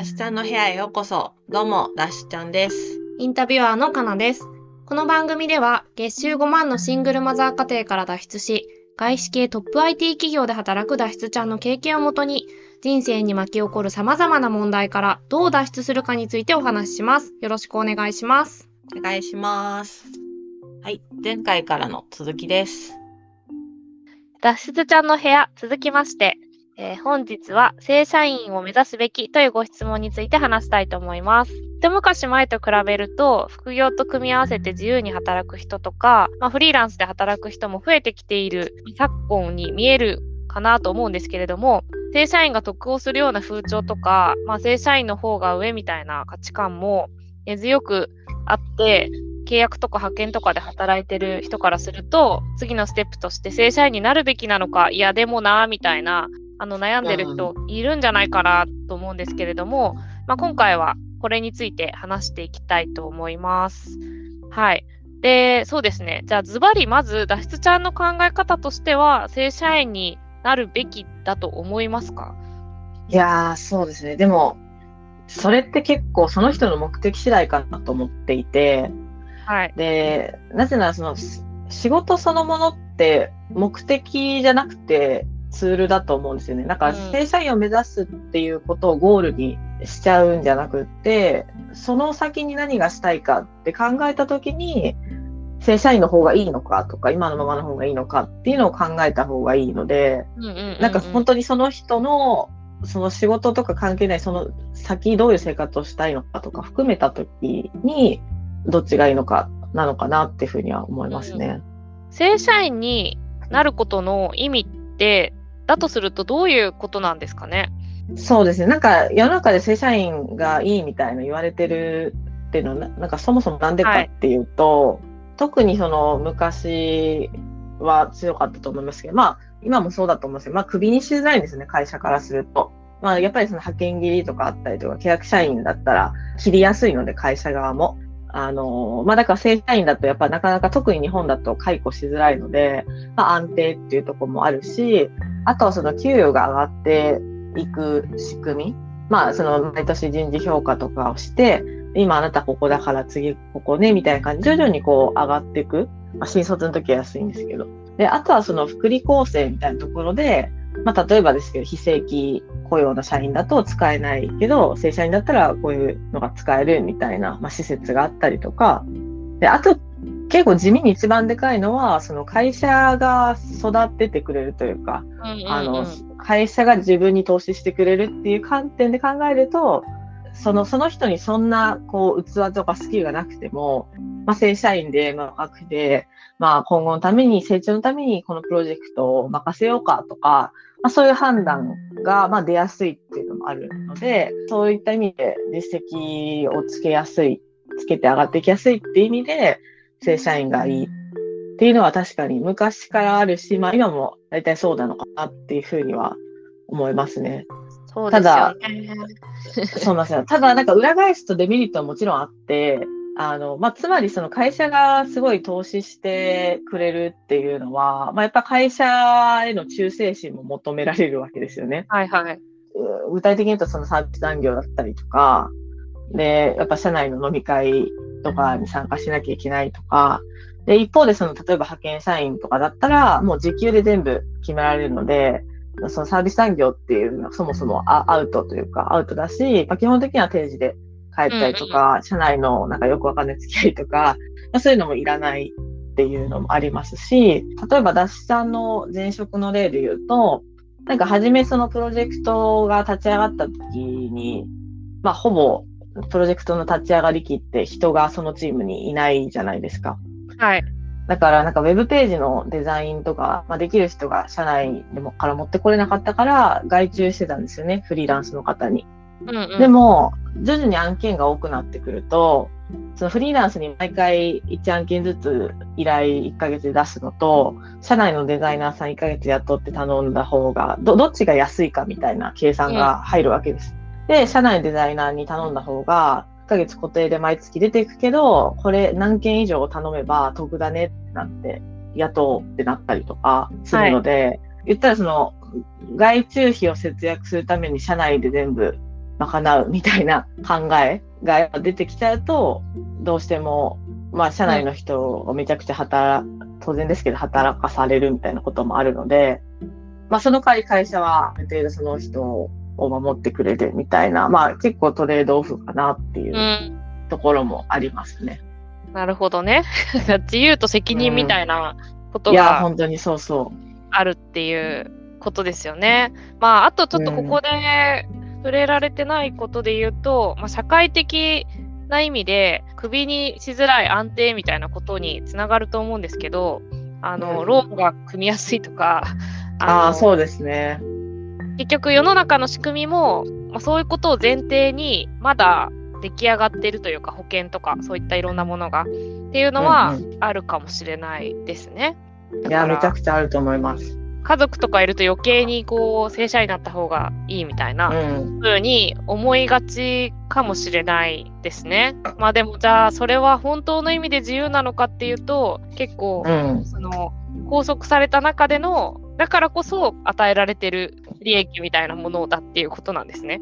ダシちゃんの部屋へようこそ。どうも、ダシちゃんです。インタビュアーのかなです。この番組では月収5万のシングルマザー家庭から脱出し、外資系トップ IT 企業で働く脱出ちゃんの経験をもとに、人生に巻き起こる様々な問題からどう脱出するかについてお話しします。よろしくお願いします。お願いします。はい、前回からの続きです。脱出ちゃんの部屋、続きまして、えー本日は正社員を目指すべきというご質問について話したいと思います。一昔前と比べると、副業と組み合わせて自由に働く人とか、まあ、フリーランスで働く人も増えてきている昨今に見えるかなと思うんですけれども、正社員が得をするような風潮とか、まあ、正社員の方が上みたいな価値観も根強くあって、契約とか派遣とかで働いてる人からすると、次のステップとして正社員になるべきなのか、いやでもな、みたいな、あの悩んでる人いるんじゃないかなと思うんですけれども、まあ、今回はこれについて話していきたいと思います。はい。で、そうですね。じゃあ、ズバリまず、脱出ちゃんの考え方としては、正社員になるべきだと思いますか？いやー、そうですね。でも、それって結構その人の目的次第かなと思っていて、はい。で、なぜならそのし仕事そのものって目的じゃなくてツールだと思うんですよね。だか正社員を目指すっていうことをゴールにしちゃうんじゃなくって、その先に何がしたいかって考えたときに、正社員の方がいいのかとか、今のままの方がいいのかっていうのを考えた方がいいので、うんうんうんうんなんか本当にその人の、その仕事とか関係ない、その先どういう生活をしたいのかとか含めたときに、どっちがいいのかなのかなっていうふうには思いますね。正社員になることの意味って、だとするとどういうことなんですかね？そうですね。なんか世の中で正社員がいいみたいな言われてるっていうのはな、んかそもそもなんでかっていうと、特にその昔は強かったと思いますけど、まあ今もそうだと思うんですけど、まあクビにしづらいんですね、会社からすると。まあやっぱりその派遣切りとかあったりとか、契約社員だったら切りやすいので、会社側も。あの、まあだから正社員だとやっぱなかなか特に日本だと解雇しづらいので、まあ安定っていうとこもあるし、あとはその給与が上がっていく仕組み。まあその毎年人事評価とかをして、今あなたここだから次ここね、みたいな感じ徐々にこう上がっていく。まあ新卒の時は安いんですけど。で、あとはその福利厚生みたいなところで、まあ例えばですけど、非正規雇用の社員だと使えないけど、正社員だったらこういうのが使えるみたいな、まあ、施設があったりとか。で、あと結構地味に一番でかいのは、その会社が育ててくれるというか、あの、会社が自分に投資してくれるっていう観点で考えると、その、その人にそんな、こう、器とかスキルがなくても、まあ、正社員で、まあ、若くて、まあ、今後のために、成長のために、このプロジェクトを任せようかとか、まあ、そういう判断が、まあ、出やすいっていうのもあるので、そういった意味で実績をつけやすい、つけて上がっていきやすいっていう意味で、正社員がいいっていうのは確かに昔からあるし、まあ今も大体そうなのかなっていうふうには思いますね。そうですよね。そうなんですよ。ただなんか裏返すとデメリットはもちろんあって、あの、まあ、つまりその会社がすごい投資してくれるっていうのは、まあ、やっぱ会社への忠誠心も求められるわけですよね。はいはい。う具体的に言うとそのサービス残業だったりとか、で、やっぱ社内の飲み会とかに参加しなきゃいけないとか、で、一方でその、例えば派遣社員とかだったら、もう時給で全部決められるので、そのサービス残業っていうのはそもそもアアウトというか、アウトだし、まあ、基本的には定時で帰ったりとか、社内のなんかよくわかんない付き合いとか、まあ、そういうのもいらないっていうのもありますし、例えば、ダッシュさんの前職の例で言うと、なんか初めそのプロジェクトが立ち上がった時に、まあほぼプロジェクトの立ち上がりきって人がそのチームにいないじゃないですか。はい。だからなんかウェブページのデザインとか、まあ、できる人が社内でもから持ってこれなかったから外注してたんですよね、フリーランスの方に。うんうん、でも、徐々に案件が多くなってくると、そのフリーランスに毎回1案件ずつ依頼1ヶ月で出すのと、社内のデザイナーさん1ヶ月雇って頼んだ方が、ど、どっちが安いかみたいな計算が入るわけです。で、社内デザイナーに頼んだ方が、1ヶ月固定で毎月出ていくけど、これ何件以上頼めば得だねってなって、雇うってなったりとかするので、言ったらその、外注費を節約するために社内で全部賄うみたいな考えが出てきちゃうと、どうしても、まあ、社内の人をめちゃくちゃ働、当然ですけど、働かされるみたいなこともあるので、まあ、その代わり会社はある程度その人を守ってくれるみたいな、まあ、結構トレードオフかなっていううんところもありますね。なるほどね。自由と責任みたいなこといや、が本当にそうそあるっていうことですよね。まあ、あとちょっとここで触れられてないことで言うと、まあ、社会的な意味で首にしづらい安定みたいなことにつながると思うんですけど、あの、うんローンが組みやすいとか、う。ああ、のそうですね。結局世の中の仕組みも、まあ、そういうことを前提にまだ出来上がってるというか保険とかそういったいろんなものがっていうのはうんあるかもしれないですね。いや、めちゃくくちゃあると思います。家族とかいると余計にこう正社員になった方がいいみたいなうん。風に思いがちかもしれないですね。まあでもじゃあそれは本当の意味で自由なのかっていうと結構うん。その拘束された中でのだからこそ与えられてる利益みたいなものだっていうことなんですね。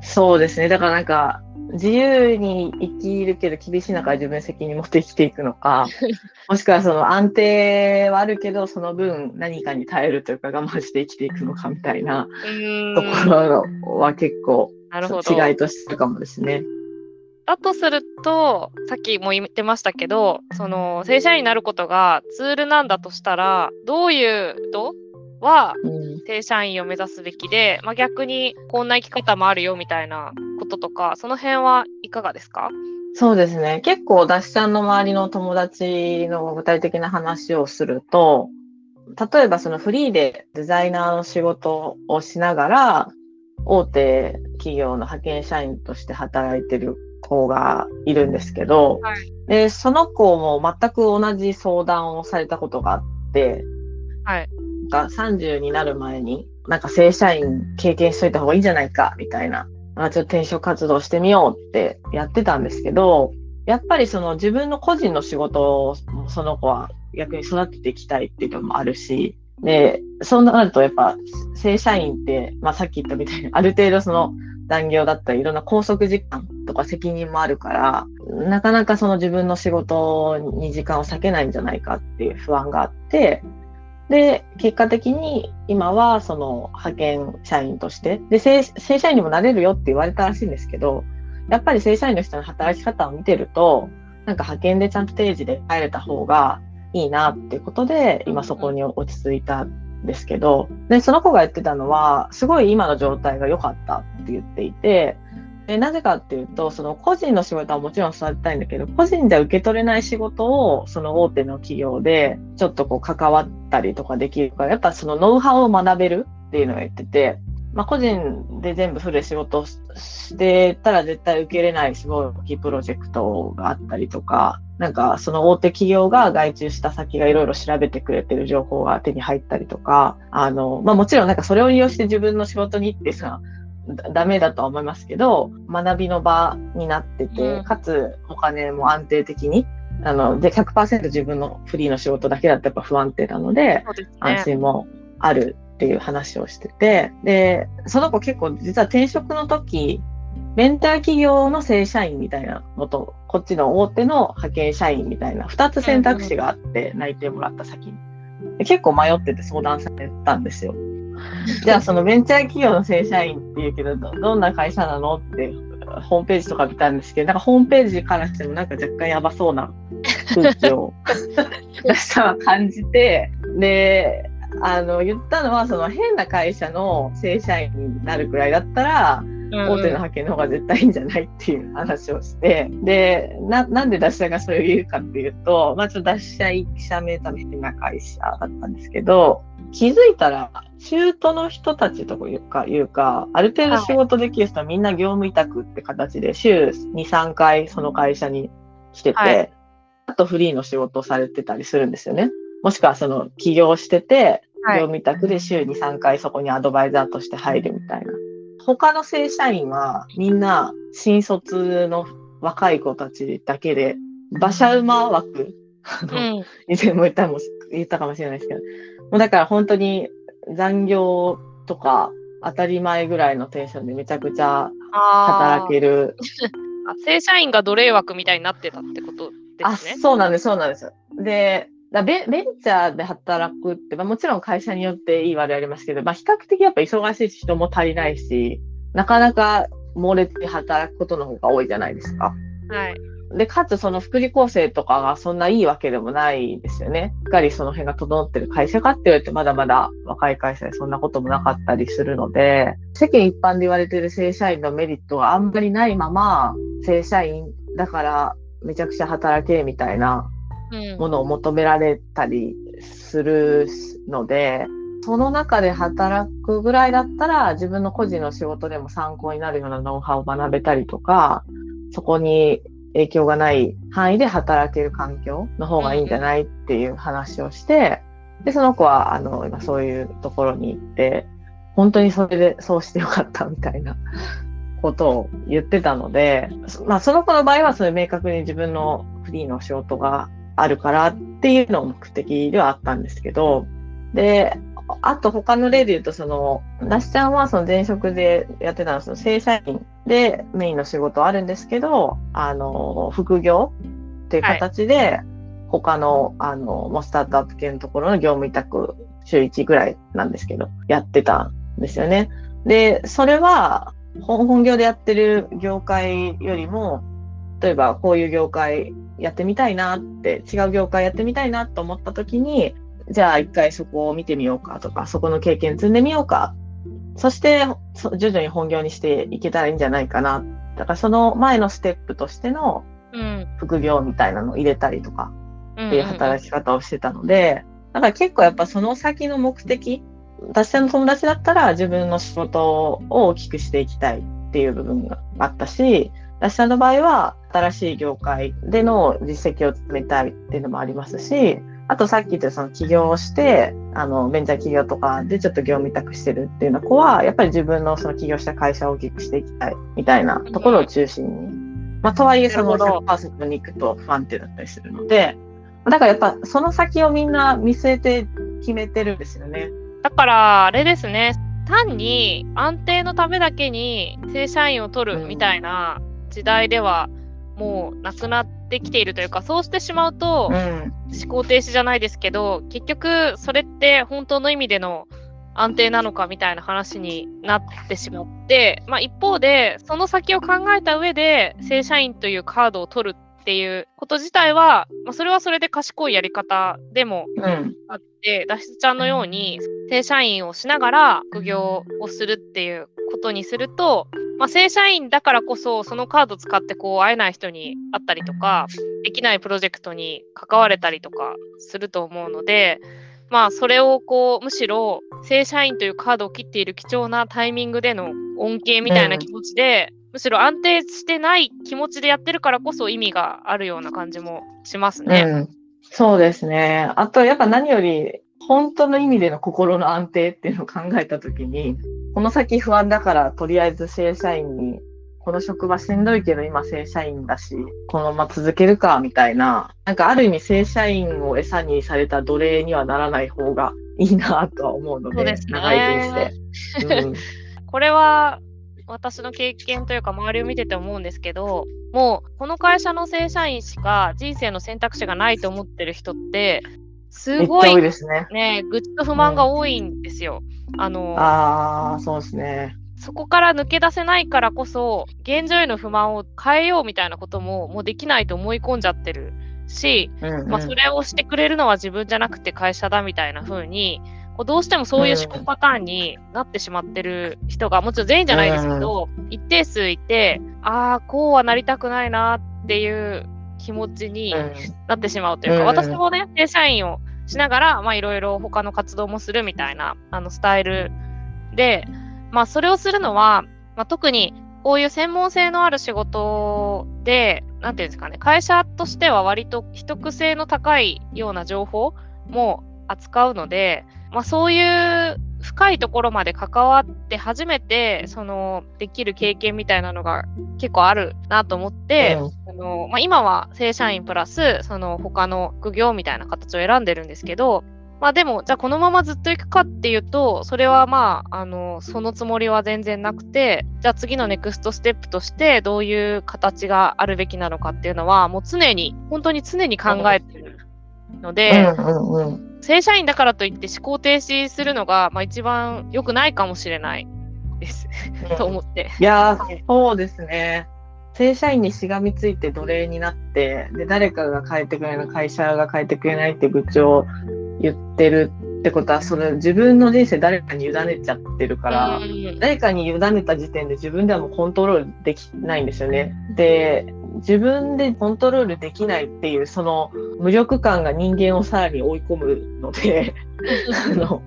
そうですね。だからなんか、自由に生きるけど厳しい中で自分に責任持って生きていくのか、もしくはその安定はあるけど、その分何かに耐えるというか我慢して生きていくのかみたいなところは結構。違いとしてるかもですね。だとすると、さっきも言ってましたけど、その正社員になることがツールなんだとしたら、どういう人はうん。正社員を目指すべきで、まあ、逆にこんな生き方もあるよみたいなこととか、その辺はいかがですか？そうですね。結構、ダッシュちゃんの周りの友達の具体的な話をすると、例えばそのフリーでデザイナーの仕事をしながら、大手企業の派遣社員として働いてる子がいるんですけど、はいでその子も全く同じ相談をされたことがあって、はい。か30になる前に、なんか正社員経験しといた方がいいんじゃないか、みたいな。あちょっと転職活動してみようってやってたんですけど、やっぱりその自分の個人の仕事をその子は逆に育てていきたいっていうのもあるし、で、そうなるとやっぱ正社員って、まあさっき言ったみたいにある程度その残業だったりいろんな拘束時間とか責任もあるから、なかなかその自分の仕事に時間を割けないんじゃないかっていう不安があって、で、結果的に今はその派遣社員として、で、正社員にもなれるよって言われたらしいんですけど、やっぱり正社員の人の働き方を見てると、なんか派遣でちゃんと定時で帰れた方がいいなっていうことで、今そこに落ち着いたんですけど、で、その子が言ってたのは、すごい今の状態が良かったって言っていて、でなぜかっていうと、その個人の仕事はもちろん育てたいんだけど、個人では受け取れない仕事を、その大手の企業で、ちょっとこう関わったりとかできるから、やっぱそのノウハウを学べるっていうのを言ってて、まあ個人で全部フル仕事をしてたら絶対受けれないすごい大きいプロジェクトがあったりとか、なんかその大手企業が外注した先がいろいろ調べてくれてる情報が手に入ったりとか、あの、まあもちろんなんかそれを利用して自分の仕事に行ってさ、ダメだとは思いますけど、学びの場になってて、うんかつお金も安定的に、あの、で、100%自分のフリーの仕事だけだとやっぱ不安定なので、そうです安ね。心もあるっていう話をしてて、で、その子結構実は転職の時、ベンチャー企業の正社員みたいなのと、こっちの大手の派遣社員みたいな2つ選択肢があって、内定もらった先に。で結構迷ってて相談されたんですよ。じゃあそのベンチャー企業の正社員っていうけど、どどんな会社なのって、ホームページとか見たんですけど、なんかホームページからしてもなんか若干やばそうな空気を出したは感じて、で、あの、言ったのは、その変な会社の正社員になるくらいだったら、うん大手の派遣の方が絶対いいんじゃないっていう話をして、で、な、なんで脱社がそれを言うかっていうと、まあちょっと脱社1社目ためな会社だったんですけど、気づいたら、中途の人たちというか、いうか、ある程度仕事できる人はみんな業務委託って形で、週2、3回その会社に来てて、はいあとフリーの仕事をされてたりするんですよね。もしくはその起業してて、はい業務委託で週2、3回そこにアドバイザーとして入るみたいな。他の正社員はみんな新卒の若い子たちだけで、馬車馬枠、あのうん以前も言ったも言ったかもしれないですけど、もうだから本当に残業とか当たり前ぐらいのテンションでめちゃくちゃ働ける。あ 正社員が奴隷枠みたいになってたってことですね。あ、そうなんです、そうなんです。で、だベベンチャーで働くって、まあ、もちろん会社によっていい悪いありますけど、まあ、比較的やっぱ忙しいし人も足りないし、なかなか猛烈に働くことの方が多いじゃないですか。はい。で、かつその福利厚生とかがそんないいわけでもないですよね。しっかりその辺が整ってる会社かって言われてまだまだ若い会社でそんなこともなかったりするので、世間一般で言われてる正社員のメリットがあんまりないまま、正社員だからめちゃくちゃ働けみたいなうん。ものを求められたりするので、その中で働くぐらいだったら、自分の個人の仕事でも参考になるようなノウハウを学べたりとか、そこに影響がない範囲で働ける環境の方がいいんじゃないっていう話をして、で、その子は、あの、今そういうところに行って、本当にそれでそうしてよかったみたいなことを言ってたので、まあその子の場合はそういう明確に自分のフリーの仕事があるからっていうのが目的ではあったんですけど、で、あと他の例で言うと、その、なしちゃんはその前職でやってたのはその正社員でメインの仕事あるんですけど、あの、副業っていう形で、他の、あの、もうスタートアップ系のところの業務委託週1ぐらいなんですけど、やってたんですよね。で、それは、本本業でやってる業界よりも、例えばこういう業界やってみたいなって、違う業界やってみたいなと思った時に、じゃあ一回そこを見てみようかとか、そこの経験積んでみようか。そして、そ徐々に本業にしていけたらいいんじゃないかな。だからその前のステップとしてのうん。副業みたいなのを入れたりとかうんっていう働き方をしてたので、だから結構やっぱその先の目的、私の友達だったら自分の仕事を大きくしていきたいっていう部分があったし、私の場合は新しい業界での実績を積めたいっていうのもありますし、あとさっき言ったその起業をして、あの、ベンチャー企業とかでちょっと業務委託してるっていうような子は、やっぱり自分のその起業した会社を大きくしていきたいみたいなところを中心に。まあ、とはいえそのなるほど100%に行くと不安定だったりするので、だからやっぱその先をみんな見据えて決めてるんですよね。だから、あれですね。単に安定のためだけに正社員を取るみたいな時代ではもうなくなってきているというか、そうしてしまうと、うん。思考停止じゃないですけど、結局それって本当の意味での安定なのかみたいな話になってしまって、まあ一方で、その先を考えた上で正社員というカードを取るっていうこと自体は、まあそれはそれで賢いやり方でもうん。あって、脱出ちゃんのように正社員をしながら副業をするっていうことにすると、まあ、正社員だからこそそのカード使ってこう会えない人に会ったりとかできないプロジェクトに関われたりとかすると思うのでまあそれをこうむしろ正社員というカードを切っている貴重なタイミングでの恩恵みたいな気持ちで、むしろ安定してない気持ちでやってるからこそ意味があるような感じもしますね。うん。そうですね。あと、やっぱ何より、本当の意味での心の安定っていうのを考えたときに、この先不安だから、とりあえず正社員に、この職場しんどいけど今正社員だし、このまま続けるか、みたいな、なんかある意味正社員を餌にされた奴隷にはならない方がいいなとは思うので、ですね長い人生。うんこれは私の経験というか周りを見てて思うんですけどもうこの会社の正社員しか人生の選択肢がないと思ってる人ってすごいですね。ね愚痴と不満が多いんですよ。あのああ、そうですね。そこから抜け出せないからこそ現状への不満を変えようみたいなことももうできないと思い込んじゃってるし、うんうんまあ、それをしてくれるのは自分じゃなくて会社だみたいな風にこうどうしてもそういう思考パターンになってしまってる人がもちろん全員じゃないですけど、一定数いてああこうはなりたくないなっていう気持ちにうん。なってしまうというか、うん。私もね正社員をしながらまあいろいろ他の活動もするみたいなあのスタイルで、まあ、それをするのは、まあ、特にこういう専門性のある仕事で、なんていうんですかね、会社としては割と秘匿性の高いような情報も扱うので、まあ、そういう深いところまで関わって初めてそのできる経験みたいなのが結構あるなと思って、あのまあ、今は正社員プラスその他の副業みたいな形を選んでるんですけどまあでも、じゃあこのままずっと行くかっていうと、それはまあ、あの、そのつもりは全然なくて、じゃあ次のネクストステップとしてどういう形があるべきなのかっていうのは、もう常に、本当に常に考えてるので、うんうんうん。正社員だからといって思考停止するのが、まあ一番良くないかもしれないです。と思って。いやー、そうですね。正社員にしがみついて奴隷になって、で、誰かが変えてくれない、会社が変えてくれないって愚痴を言ってるってことは、その自分の人生誰かに委ねちゃってるから、うん誰かに委ねた時点で自分ではもうコントロールできないんですよね。で、自分でコントロールできないっていう、その無力感が人間をさらに追い込むので、あの、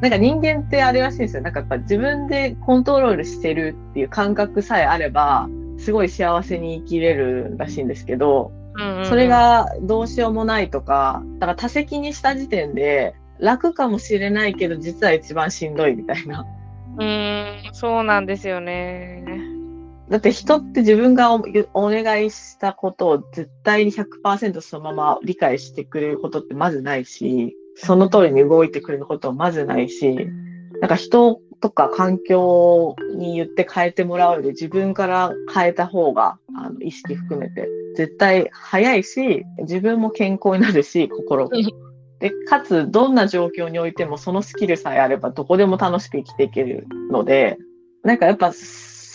なんか人間ってあれらしいんですよ。なんかやっぱ自分でコントロールしてるっていう感覚さえあれば、すごい幸せに生きれるらしいんですけど、うんうんそれがどうしようもないとか、だから多責にした時点で楽かもしれないけど、実は一番しんどいみたいな。うーん、そうなんですよね。だって人って自分がおお願いしたことを絶対に100%そのまま理解してくれることってまずないし、その通りに動いてくれることもまずないし、なんか人とか環境に言って変えてもらうより自分から変えた方があの意識含めて絶対早いし、自分も健康になるし、心も。で、かつどんな状況においてもそのスキルさえあればどこでも楽しく生きていけるので、なんかやっぱ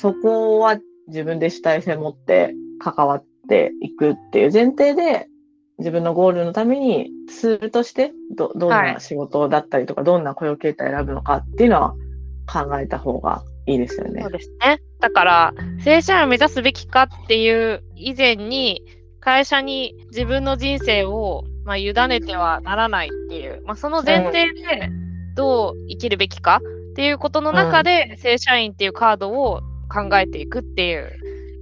そこは自分で主体性持って関わっていくっていう前提で自分のゴールのためにツールとしてどどんはいな仕事だったりとか、どんな雇用形態選ぶのかっていうのは考えた方がいいですよねそう。ですね。だから、正社員を目指すべきかっていう以前に、会社に自分の人生を、まあ、委ねてはならないっていう、まあ、その前提でどう生きるべきかっていうことの中で、正社員っていうカードを考えていくっていう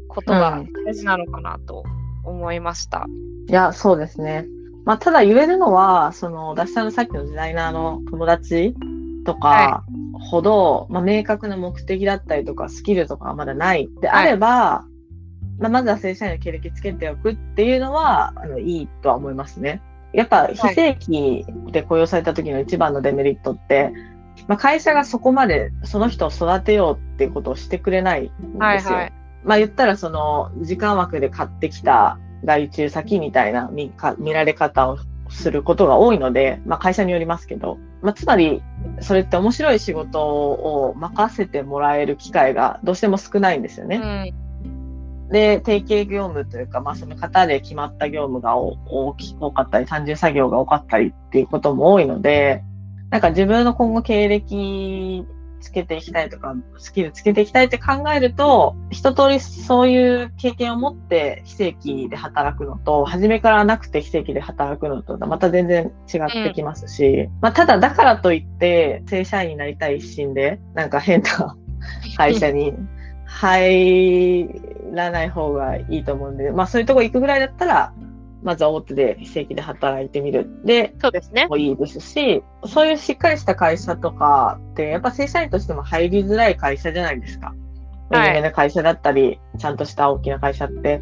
ことが大事なのかなと思いました。いや、そうですね。まあ、ただ言えるのは、その、私さんのさっきのデザイナーの友達とかはほど、まあ、明確な目的だったりとか、スキルとかがまだないであれば、まあ、まずは正社員の経歴つけておくっていうのは、あの、いいとは思いますね。やっぱ、非正規で雇用された時の一番のデメリットって、まあ、会社がそこまでその人を育てようっていうことをしてくれないんですよ。はいはい。まあ言ったらその時間枠で買ってきた外注先みたいな見か見られ方をすることが多いので、まあ会社によりますけど、まあつまりそれって面白い仕事を任せてもらえる機会がどうしても少ないんですよね。うんで、定型業務というか、まあその方で決まった業務がお大き多かったり、単純作業が多かったりっていうことも多いので、なんか自分の今後経歴つけていきたいとか、スキルつけていきたいって考えると、一通りそういう経験を持って非正規で働くのと、初めからなくて非正規で働くのと、また全然違ってきますし、まあただだからといって、正社員になりたい一心で、なんか変な会社に 入らない方がいいと思うんで、まあそういうとこ行くぐらいだったら、まずは大手で非正規で働いてみる。で、そうですね。もいいですし、そういうしっかりした会社とかって、やっぱ正社員としても入りづらい会社じゃないですか。はい有名な会社だったり、ちゃんとした大きな会社って。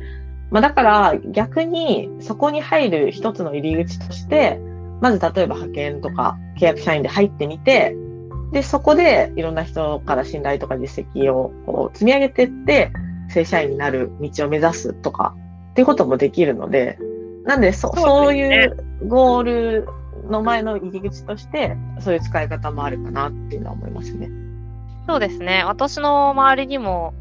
まあだから逆にそこに入る一つの入り口として、まず例えば派遣とか契約社員で入ってみて、で、そこでいろんな人から信頼とか実績をこう積み上げていって、正社員になる道を目指すとかっていうこともできるので、なんでそ、そういうゴールの前の入り口として、そういう使い方もあるかなっていうのは思いますね。そうですね。私の周りにも、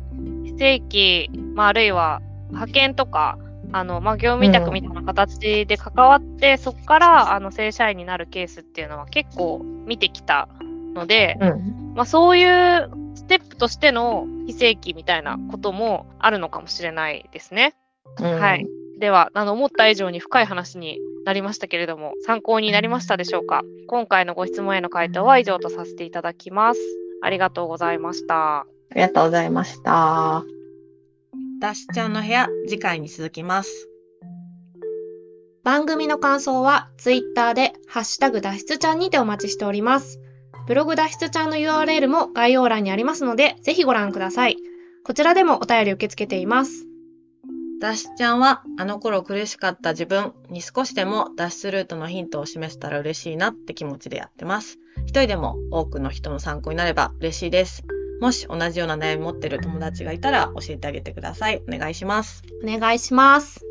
非正規、まあ、あるいは派遣とか、あの、まあ、業務委託みたいな形で関わって、そこから、あの、正社員になるケースっていうのは結構見てきたので、うん。まあ、そういうステップとしての非正規みたいなこともあるのかもしれないですね。うんはい。では、あの、思った以上に深い話になりましたけれども、参考になりましたでしょうか？今回のご質問への回答は以上とさせていただきます。ありがとうございました。ありがとうございました。ダシちゃんの部屋、次回に続きます。番組の感想はツイッターでハッシュタグ脱出ちゃんにてお待ちしております。ブログ脱出ちゃんの URL も概要欄にありますので、ぜひご覧ください。こちらでもお便り受け付けています。脱出ちゃんはあの頃苦しかった自分に少しでも脱出ルートのヒントを示せたら嬉しいなって気持ちでやってます。一人でも多くの人の参考になれば嬉しいです。もし同じような悩み持ってる友達がいたら教えてあげてください。お願いします。お願いします。